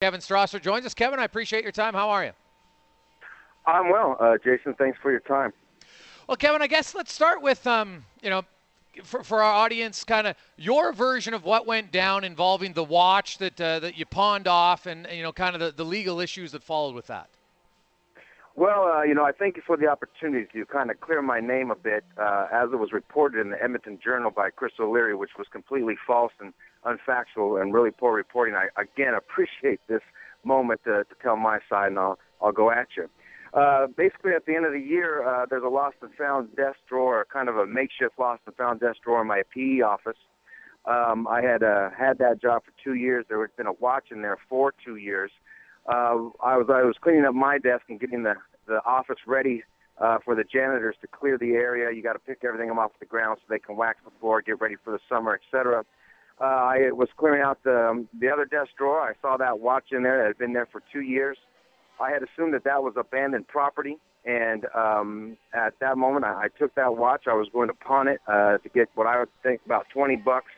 Kevin Strasser joins us. Kevin, I appreciate your time. How are you? I'm well, uh, Jason. Thanks for your time. Well, Kevin, I guess let's start with um, you know, for, for our audience, kind of your version of what went down involving the watch that uh, that you pawned off, and you know, kind of the, the legal issues that followed with that. Well, uh, you know, I thank you for the opportunity to kind of clear my name a bit, uh, as it was reported in the Edmonton Journal by Chris O'Leary, which was completely false and unfactual and really poor reporting. I again appreciate this moment to, to tell my side, and I'll I'll go at you. Uh, basically, at the end of the year, uh, there's a lost and found desk drawer, kind of a makeshift lost and found desk drawer in my PE office. Um, I had uh, had that job for two years. There had been a watch in there for two years. Uh, I was I was cleaning up my desk and getting the the office ready uh, for the janitors to clear the area. You got to pick everything up off the ground so they can wax the floor, get ready for the summer, etc. Uh, I was clearing out the um, the other desk drawer. I saw that watch in there that had been there for two years. I had assumed that that was abandoned property, and um, at that moment, I, I took that watch. I was going to pawn it uh, to get what I would think about 20 bucks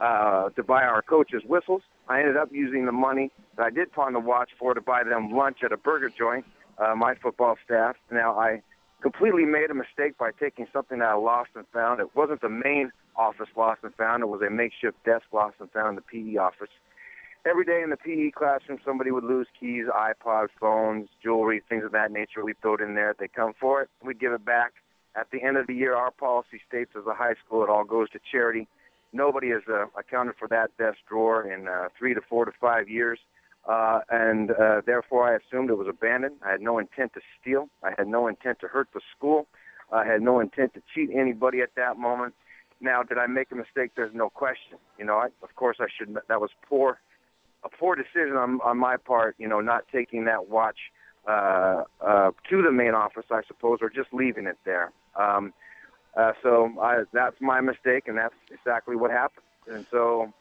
uh, to buy our coaches whistles. I ended up using the money that I did pawn the watch for to buy them lunch at a burger joint. Uh, my football staff. Now I completely made a mistake by taking something that I lost and found. It wasn't the main office lost and found. It was a makeshift desk lost and found in the PE office every day in the PE classroom, somebody would lose keys, iPods, phones, jewelry, things of that nature. We'd throw it in there. They come for it. We'd give it back. At the end of the year, our policy states as a high school, it all goes to charity. Nobody has uh, accounted for that desk drawer in uh, three to four to five years. Uh, and uh, therefore, I assumed it was abandoned. I had no intent to steal. I had no intent to hurt the school. I had no intent to cheat anybody at that moment. Now, did I make a mistake? There's no question. You know, I, of course, I should. That was poor a poor decision on on my part, you know, not taking that watch uh, uh, to the main office, I suppose, or just leaving it there. Um, uh, so I, that's my mistake, and that's exactly what happened. And so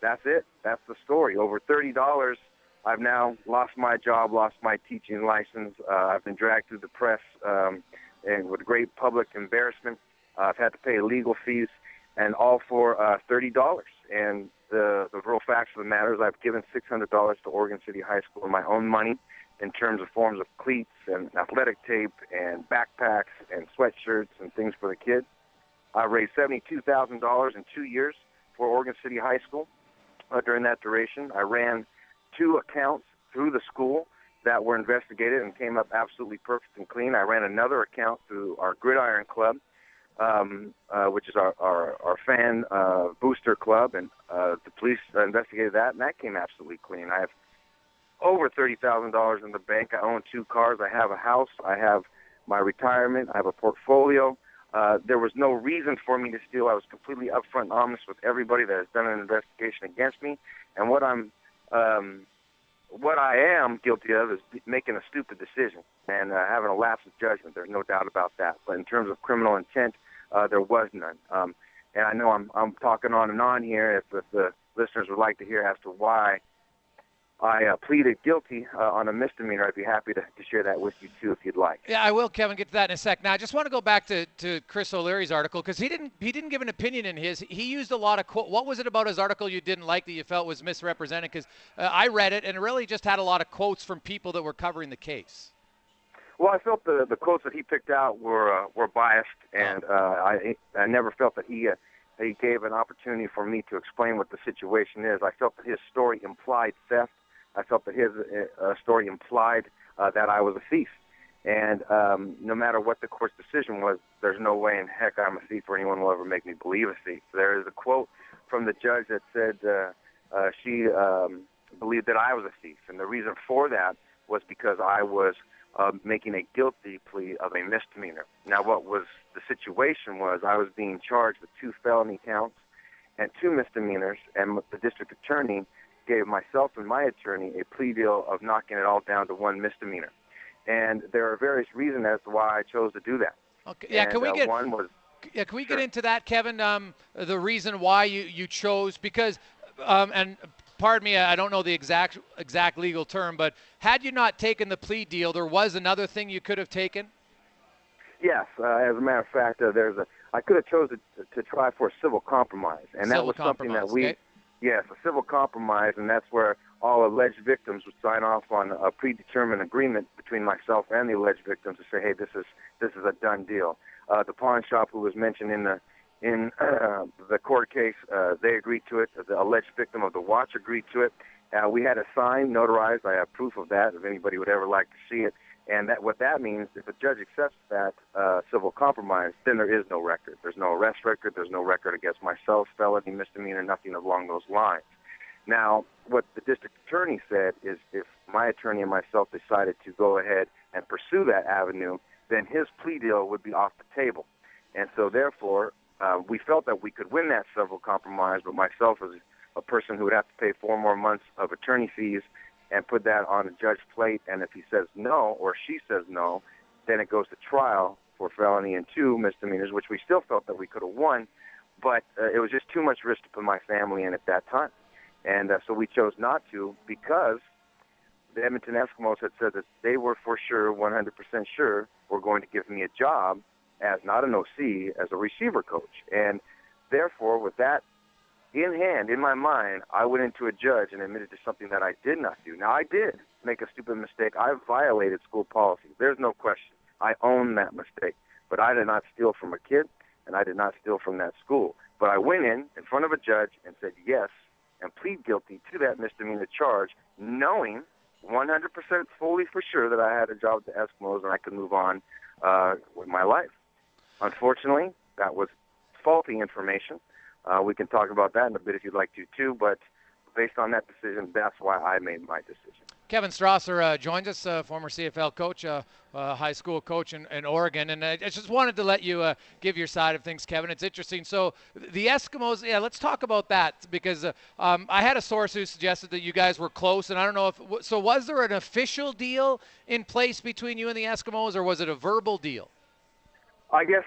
that's it. That's the story. Over thirty dollars. I've now lost my job, lost my teaching license. Uh, I've been dragged through the press, um, and with great public embarrassment. Uh, I've had to pay legal fees, and all for uh, thirty dollars. And the the real facts of the matter is I've given six hundred dollars to Oregon City High School in my own money in terms of forms of cleats and athletic tape and backpacks and sweatshirts and things for the kids. I raised seventy two thousand dollars in two years for Oregon City High School uh, during that duration. I ran two accounts through the school that were investigated and came up absolutely perfect and clean. I ran another account through our Gridiron Club um, uh, which is our our, our fan uh, booster club, and uh, the police investigated that, and that came absolutely clean. I have over thirty thousand dollars in the bank. I own two cars. I have a house. I have my retirement. I have a portfolio. Uh, there was no reason for me to steal. I was completely upfront and honest with everybody that has done an investigation against me, and what I'm um, what I am guilty of is making a stupid decision and uh, having a lapse of judgment. There's no doubt about that. But in terms of criminal intent, uh, there was none. Um, and I know I'm I'm talking on and on here. If, if the listeners would like to hear as to why I uh, pleaded guilty uh, on a misdemeanor, I'd be happy to, to share that with you too, if you'd like. Yeah, I will, Kevin. Get to that in a sec. Now, I just want to go back to, to Chris O'Leary's article because he didn't he didn't give an opinion in his. He used a lot of quote. What was it about his article you didn't like that you felt was misrepresented? Because uh, I read it and it really just had a lot of quotes from people that were covering the case. Well, I felt the the quotes that he picked out were uh, were biased, and uh, I I never felt that he uh, he gave an opportunity for me to explain what the situation is. I felt that his story implied theft. I felt that his uh, story implied uh, that I was a thief. And um, no matter what the court's decision was, there's no way in heck I'm a thief or anyone will ever make me believe a thief. There is a quote from the judge that said uh, uh, she um, believed that I was a thief, and the reason for that was because I was uh, making a guilty plea of a misdemeanor. Now, what was the situation was I was being charged with two felony counts and two misdemeanors, and the district attorney gave myself and my attorney a plea deal of knocking it all down to one misdemeanor. And there are various reasons as to why I chose to do that. Okay. Yeah. And, can we uh, get one was yeah? Can we Sure. get into that, Kevin? Um, the reason why you you chose because um, and pardon me, I don't know the exact exact legal term, but had you not taken the plea deal, there was another thing you could have taken. Yes, uh, as a matter of fact, uh, there's a. I could have chosen to, to try for a civil compromise, and that was something that we. okay. Yes, a civil compromise, and that's where all alleged victims would sign off on a predetermined agreement between myself and the alleged victims to say, hey, this is this is a done deal. Uh, the pawn shop who was mentioned in the in uh, the court case, uh, they agreed to it. The alleged victim of the watch agreed to it. Uh, we had a sign notarized. I have proof of that if anybody would ever like to see it. And that what that means, if a judge accepts that uh, civil compromise, then there is no record. There's no arrest record. There's no record against myself, felony, misdemeanor, nothing along those lines. Now, what the district attorney said is if my attorney and myself decided to go ahead and pursue that avenue, then his plea deal would be off the table. And so, therefore, uh, we felt that we could win that civil compromise, but myself as a person who would have to pay four more months of attorney fees and put that on a judge's plate. And if he says no or she says no, then it goes to trial for felony and two misdemeanors, which we still felt that we could have won, but uh, it was just too much risk to put my family in at that time. And uh, so we chose not to because the Edmonton Eskimos had said that they were for sure, 100% sure, were going to give me a job as not an OC, as a receiver coach. And therefore, with that in hand, in my mind, I went into a judge and admitted to something that I did not do. Now, I did make a stupid mistake. I violated school policy. There's no question. I own that mistake. But I did not steal from a kid, and I did not steal from that school. But I went in in front of a judge and said yes and plead guilty to that misdemeanor charge, knowing 100% fully for sure that I had a job at the Eskimos and I could move on uh, with my life. Unfortunately, that was faulty information. Uh, we can talk about that in a bit if you'd like to too, but based on that decision, that's why I made my decision. Kevin Strasser uh, joins us, uh, former CFL coach, uh, uh, high school coach in, in, Oregon, and I just wanted to let you uh, give your side of things, Kevin. It's interesting. So the Eskimos, yeah, let's talk about that because uh, um, I had a source who suggested that you guys were close, and I don't know if so. Was there an official deal in place between you and the Eskimos, or was it a verbal deal? I guess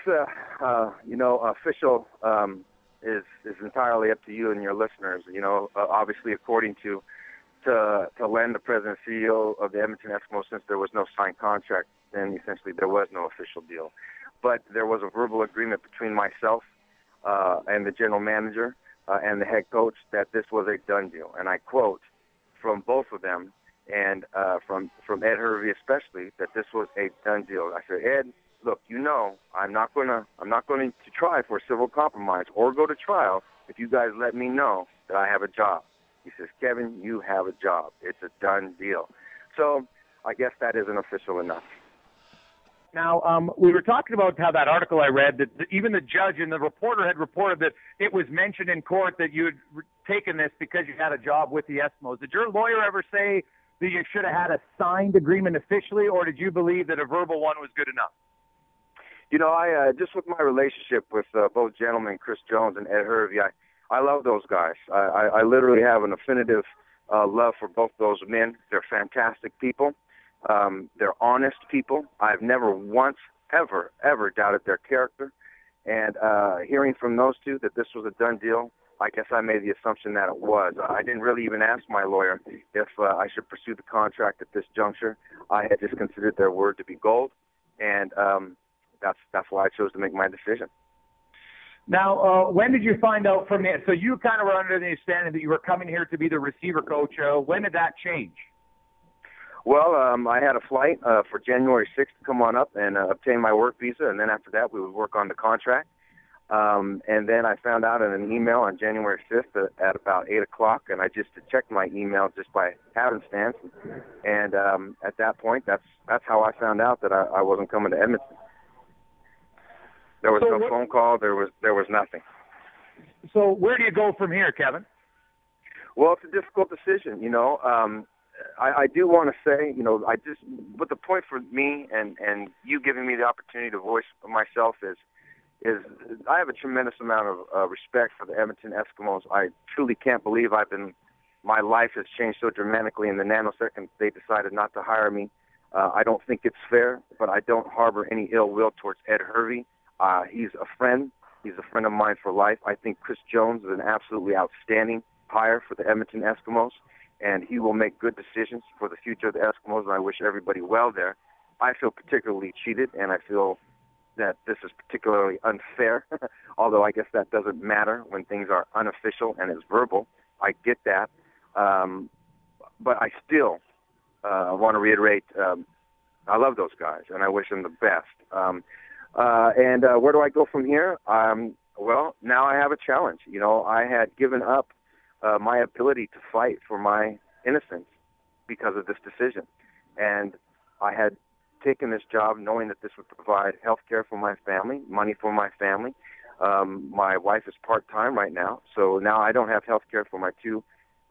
you know official. Um, is is entirely up to you and your listeners. You know, uh, obviously, according to to to Len, the president and CEO of the Edmonton Eskimos, since there was no signed contract, then essentially there was no official deal. But there was a verbal agreement between myself uh, and the general manager uh, and the head coach that this was a done deal. And I quote from both of them and uh, from from Ed Hervey especially that this was a done deal. I said, Ed, look, you know, I'm not gonna I'm not going to try for a civil compromise or go to trial if you guys let me know that I have a job. He says, Kevin, you have a job. It's a done deal. So I guess that isn't official enough. Now, um, we were talking about how that article I read that even the judge and the reporter had reported that it was mentioned in court that you had taken this because you had a job with the Eskimos. Did your lawyer ever say that you should have had a signed agreement officially, or did you believe that a verbal one was good enough? You know, I uh, just with my relationship with uh, both gentlemen, Chris Jones and Ed Hervey, I I love those guys. I I, I literally have an affinitive uh, love for both those men. They're fantastic people. Um, they're honest people. I've never once, ever, ever doubted their character. And uh, hearing from those two that this was a done deal, I guess I made the assumption that it was. I didn't really even ask my lawyer if uh, I should pursue the contract at this juncture. I had just considered their word to be gold, and um, that's that's why I chose to make my decision. Now, uh, when did you find out from it? So you kind of were under the understanding that you were coming here to be the receiver coach. Uh, when did that change? Well, um, I had a flight uh, for January 6th to come on up and uh, obtain my work visa, and then after that we would work on the contract. Um, and then I found out in an email on January 5th at about 8 o'clock, and I just checked my email just by happenstance. And um, at that point, that's that's how I found out that I, I wasn't coming to Edmonton. There was so no what, phone call. There was there was nothing. So where do you go from here, Kevin? Well, it's a difficult decision. You know, um, I, I do want to say, you know, I just, but the point for me and and you giving me the opportunity to voice myself is, is I have a tremendous amount of uh, respect for the Edmonton Eskimos. I truly can't believe I've been, my life has changed so dramatically in the nanosecond they decided not to hire me. Uh, I don't think it's fair, but I don't harbor any ill will towards Ed Hervey. Uh, he's a friend. He's a friend of mine for life. I think Chris Jones is an absolutely outstanding hire for the Edmonton Eskimos, and he will make good decisions for the future of the Eskimos, and I wish everybody well there. I feel particularly cheated, and I feel that this is particularly unfair, although I guess that doesn't matter when things are unofficial and it's verbal. I get that. Um, but I still uh, want to reiterate, um, I love those guys, and I wish them the best. Um, uh, and uh, where do I go from here? Um, well, now I have a challenge. You know, I had given up uh, my ability to fight for my innocence because of this decision, and I had taken this job knowing that this would provide health care for my family, money for my family. Um, my wife is part time right now, so now I don't have health care for my two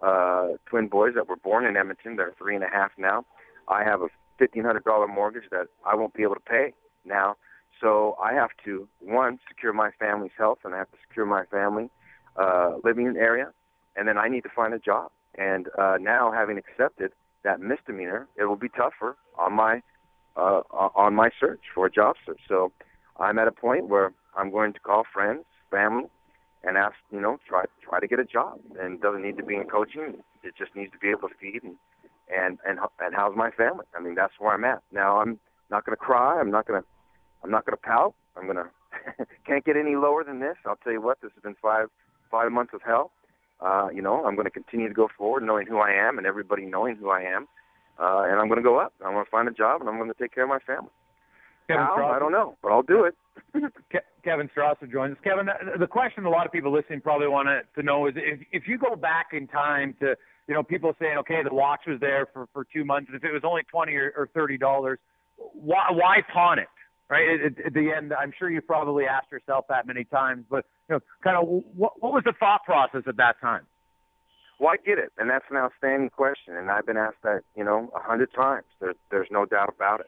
uh, twin boys that were born in Edmonton. They're three and a half now. I have a fifteen hundred dollar mortgage that I won't be able to pay now. So I have to one secure my family's health, and I have to secure my family uh, living in area, and then I need to find a job. And uh, now, having accepted that misdemeanor, it will be tougher on my uh, on my search for a job search. So I'm at a point where I'm going to call friends, family, and ask, you know, try try to get a job. And it doesn't need to be in coaching. It just needs to be able to feed and and and and house my family. I mean, that's where I'm at. Now I'm not going to cry. I'm not going to I'm not going to pout. I'm going to can't get any lower than this. I'll tell you what. This has been five five months of hell. Uh, you know, I'm going to continue to go forward, knowing who I am, and everybody knowing who I am. Uh, and I'm going to go up. I'm going to find a job, and I'm going to take care of my family. Kevin How? I don't know, but I'll do it. Kevin Strasser joins us. Kevin, the question a lot of people listening probably want to know is if, if you go back in time to, you know, people saying, okay, the watch was there for, for two months, and if it was only 20 or, or $30, why, why pawn it? Right at, at the end, I'm sure you probably asked yourself that many times, but you know, kind of what, what was the thought process at that time? Well, I get it, and that's an outstanding question, and I've been asked that, you know, a hundred times. There's, there's no doubt about it.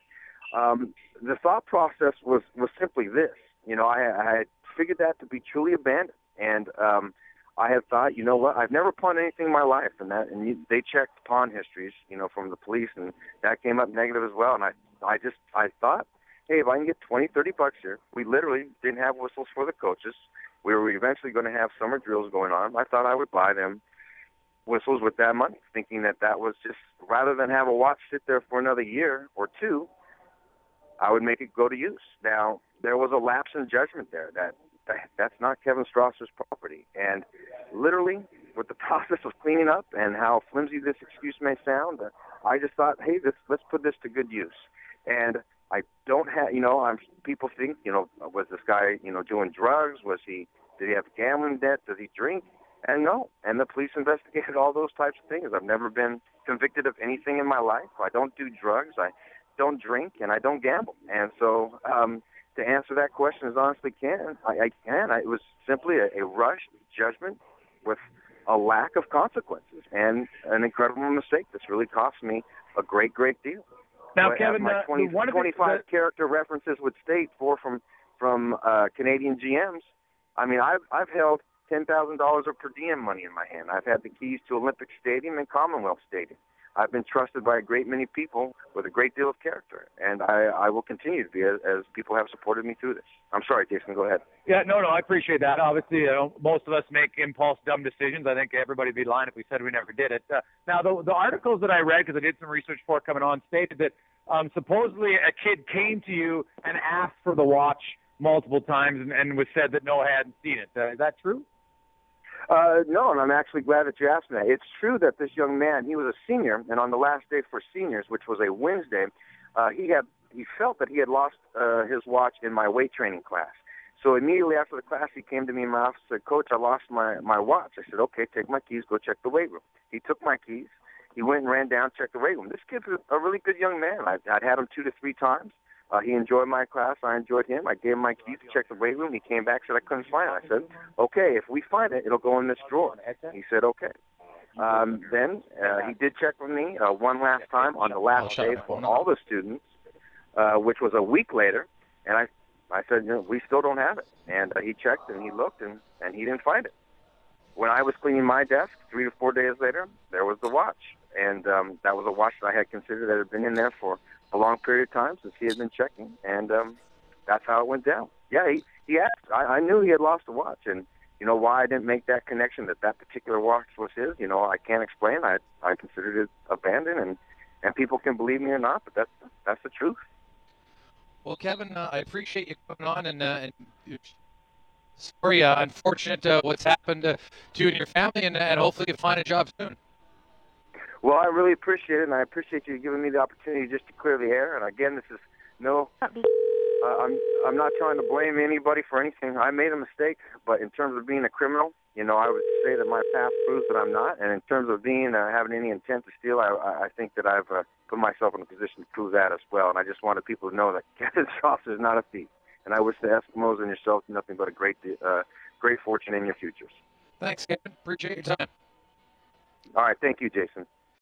Um, the thought process was was simply this. You know, I, I had figured that to be truly abandoned, and um, I had thought, you know what? I've never pawned anything in my life, and that and you, they checked pawn histories, you know, from the police, and that came up negative as well. And I I just I thought, hey, if I can get twenty, thirty bucks here, we literally didn't have whistles for the coaches. We were eventually going to have summer drills going on. I thought I would buy them whistles with that money, thinking that that was just rather than have a watch sit there for another year or two, I would make it go to use. Now, there was a lapse in judgment there that, that that's not Kevin Strasser's property. And literally, with the process of cleaning up and how flimsy this excuse may sound, I just thought, hey, this, let's put this to good use. And I don't have, you know, I'm people think, you know, was this guy, you know, doing drugs? Was he, did he have gambling debt? Does he drink? And no, and the police investigated all those types of things. I've never been convicted of anything in my life. I don't do drugs. I don't drink and I don't gamble. And so um, to answer that question as honestly can, I, I can. I, it was simply a, a rushed judgment with a lack of consequences and an incredible mistake that's really cost me a great, great deal. Now, Kevin, my 20, uh, 25 the, character references would state four from from uh, Canadian GMs. I mean, I've I've held ten thousand dollars of per diem money in my hand. I've had the keys to Olympic Stadium and Commonwealth Stadium. I've been trusted by a great many people with a great deal of character, and I, I will continue to be as, as people have supported me through this. I'm sorry, Jason. Go ahead. Yeah, no, no, I appreciate that. Obviously, you know, most of us make impulse, dumb decisions. I think everybody'd be lying if we said we never did it. Uh, now, the, the articles that I read, because I did some research for coming on, stated that um, supposedly a kid came to you and asked for the watch multiple times, and, and was said that no, hadn't seen it. Uh, is that true? Uh, no, and I'm actually glad that you asked me that. It's true that this young man, he was a senior, and on the last day for seniors, which was a Wednesday, uh, he had he felt that he had lost uh, his watch in my weight training class. So immediately after the class, he came to me in my office and said, "Coach, I lost my my watch." I said, "Okay, take my keys, go check the weight room." He took my keys. He went and ran down, checked the weight room. This kid's a really good young man. I, I'd had him two to three times. Uh, he enjoyed my class. I enjoyed him. I gave him my keys to check the weight room. He came back said I couldn't find it. I said, okay, if we find it, it'll go in this drawer. He said, okay. Um, then uh, he did check with me uh, one last time on the last day for all the students, uh, which was a week later. And I, I said, you know, we still don't have it. And uh, he checked and he looked and, and he didn't find it. When I was cleaning my desk three to four days later, there was the watch. And um, that was a watch that I had considered that had been in there for a long period of time since he had been checking, and um, that's how it went down. Yeah, he, he asked. I, I knew he had lost a watch, and you know why I didn't make that connection that that particular watch was his. You know, I can't explain. I I considered it abandoned, and and people can believe me or not, but that's that's the truth. Well, Kevin, uh, I appreciate you coming on and. Uh, and sorry, uh, unfortunate uh, what's happened to you and your family, and, and hopefully you find a job soon. Well, I really appreciate it, and I appreciate you giving me the opportunity just to clear the air. And again, this is no. Uh, I'm I'm not trying to blame anybody for anything. I made a mistake, but in terms of being a criminal, you know, I would say that my past proves that I'm not. And in terms of being uh, having any intent to steal, I I think that I've uh, put myself in a position to prove that as well. And I just wanted people to know that Kevin Strasser is not a thief. And I wish the Eskimos and yourself nothing but a great uh, great fortune in your futures. Thanks, Kevin. Appreciate your time. All right. Thank you, Jason.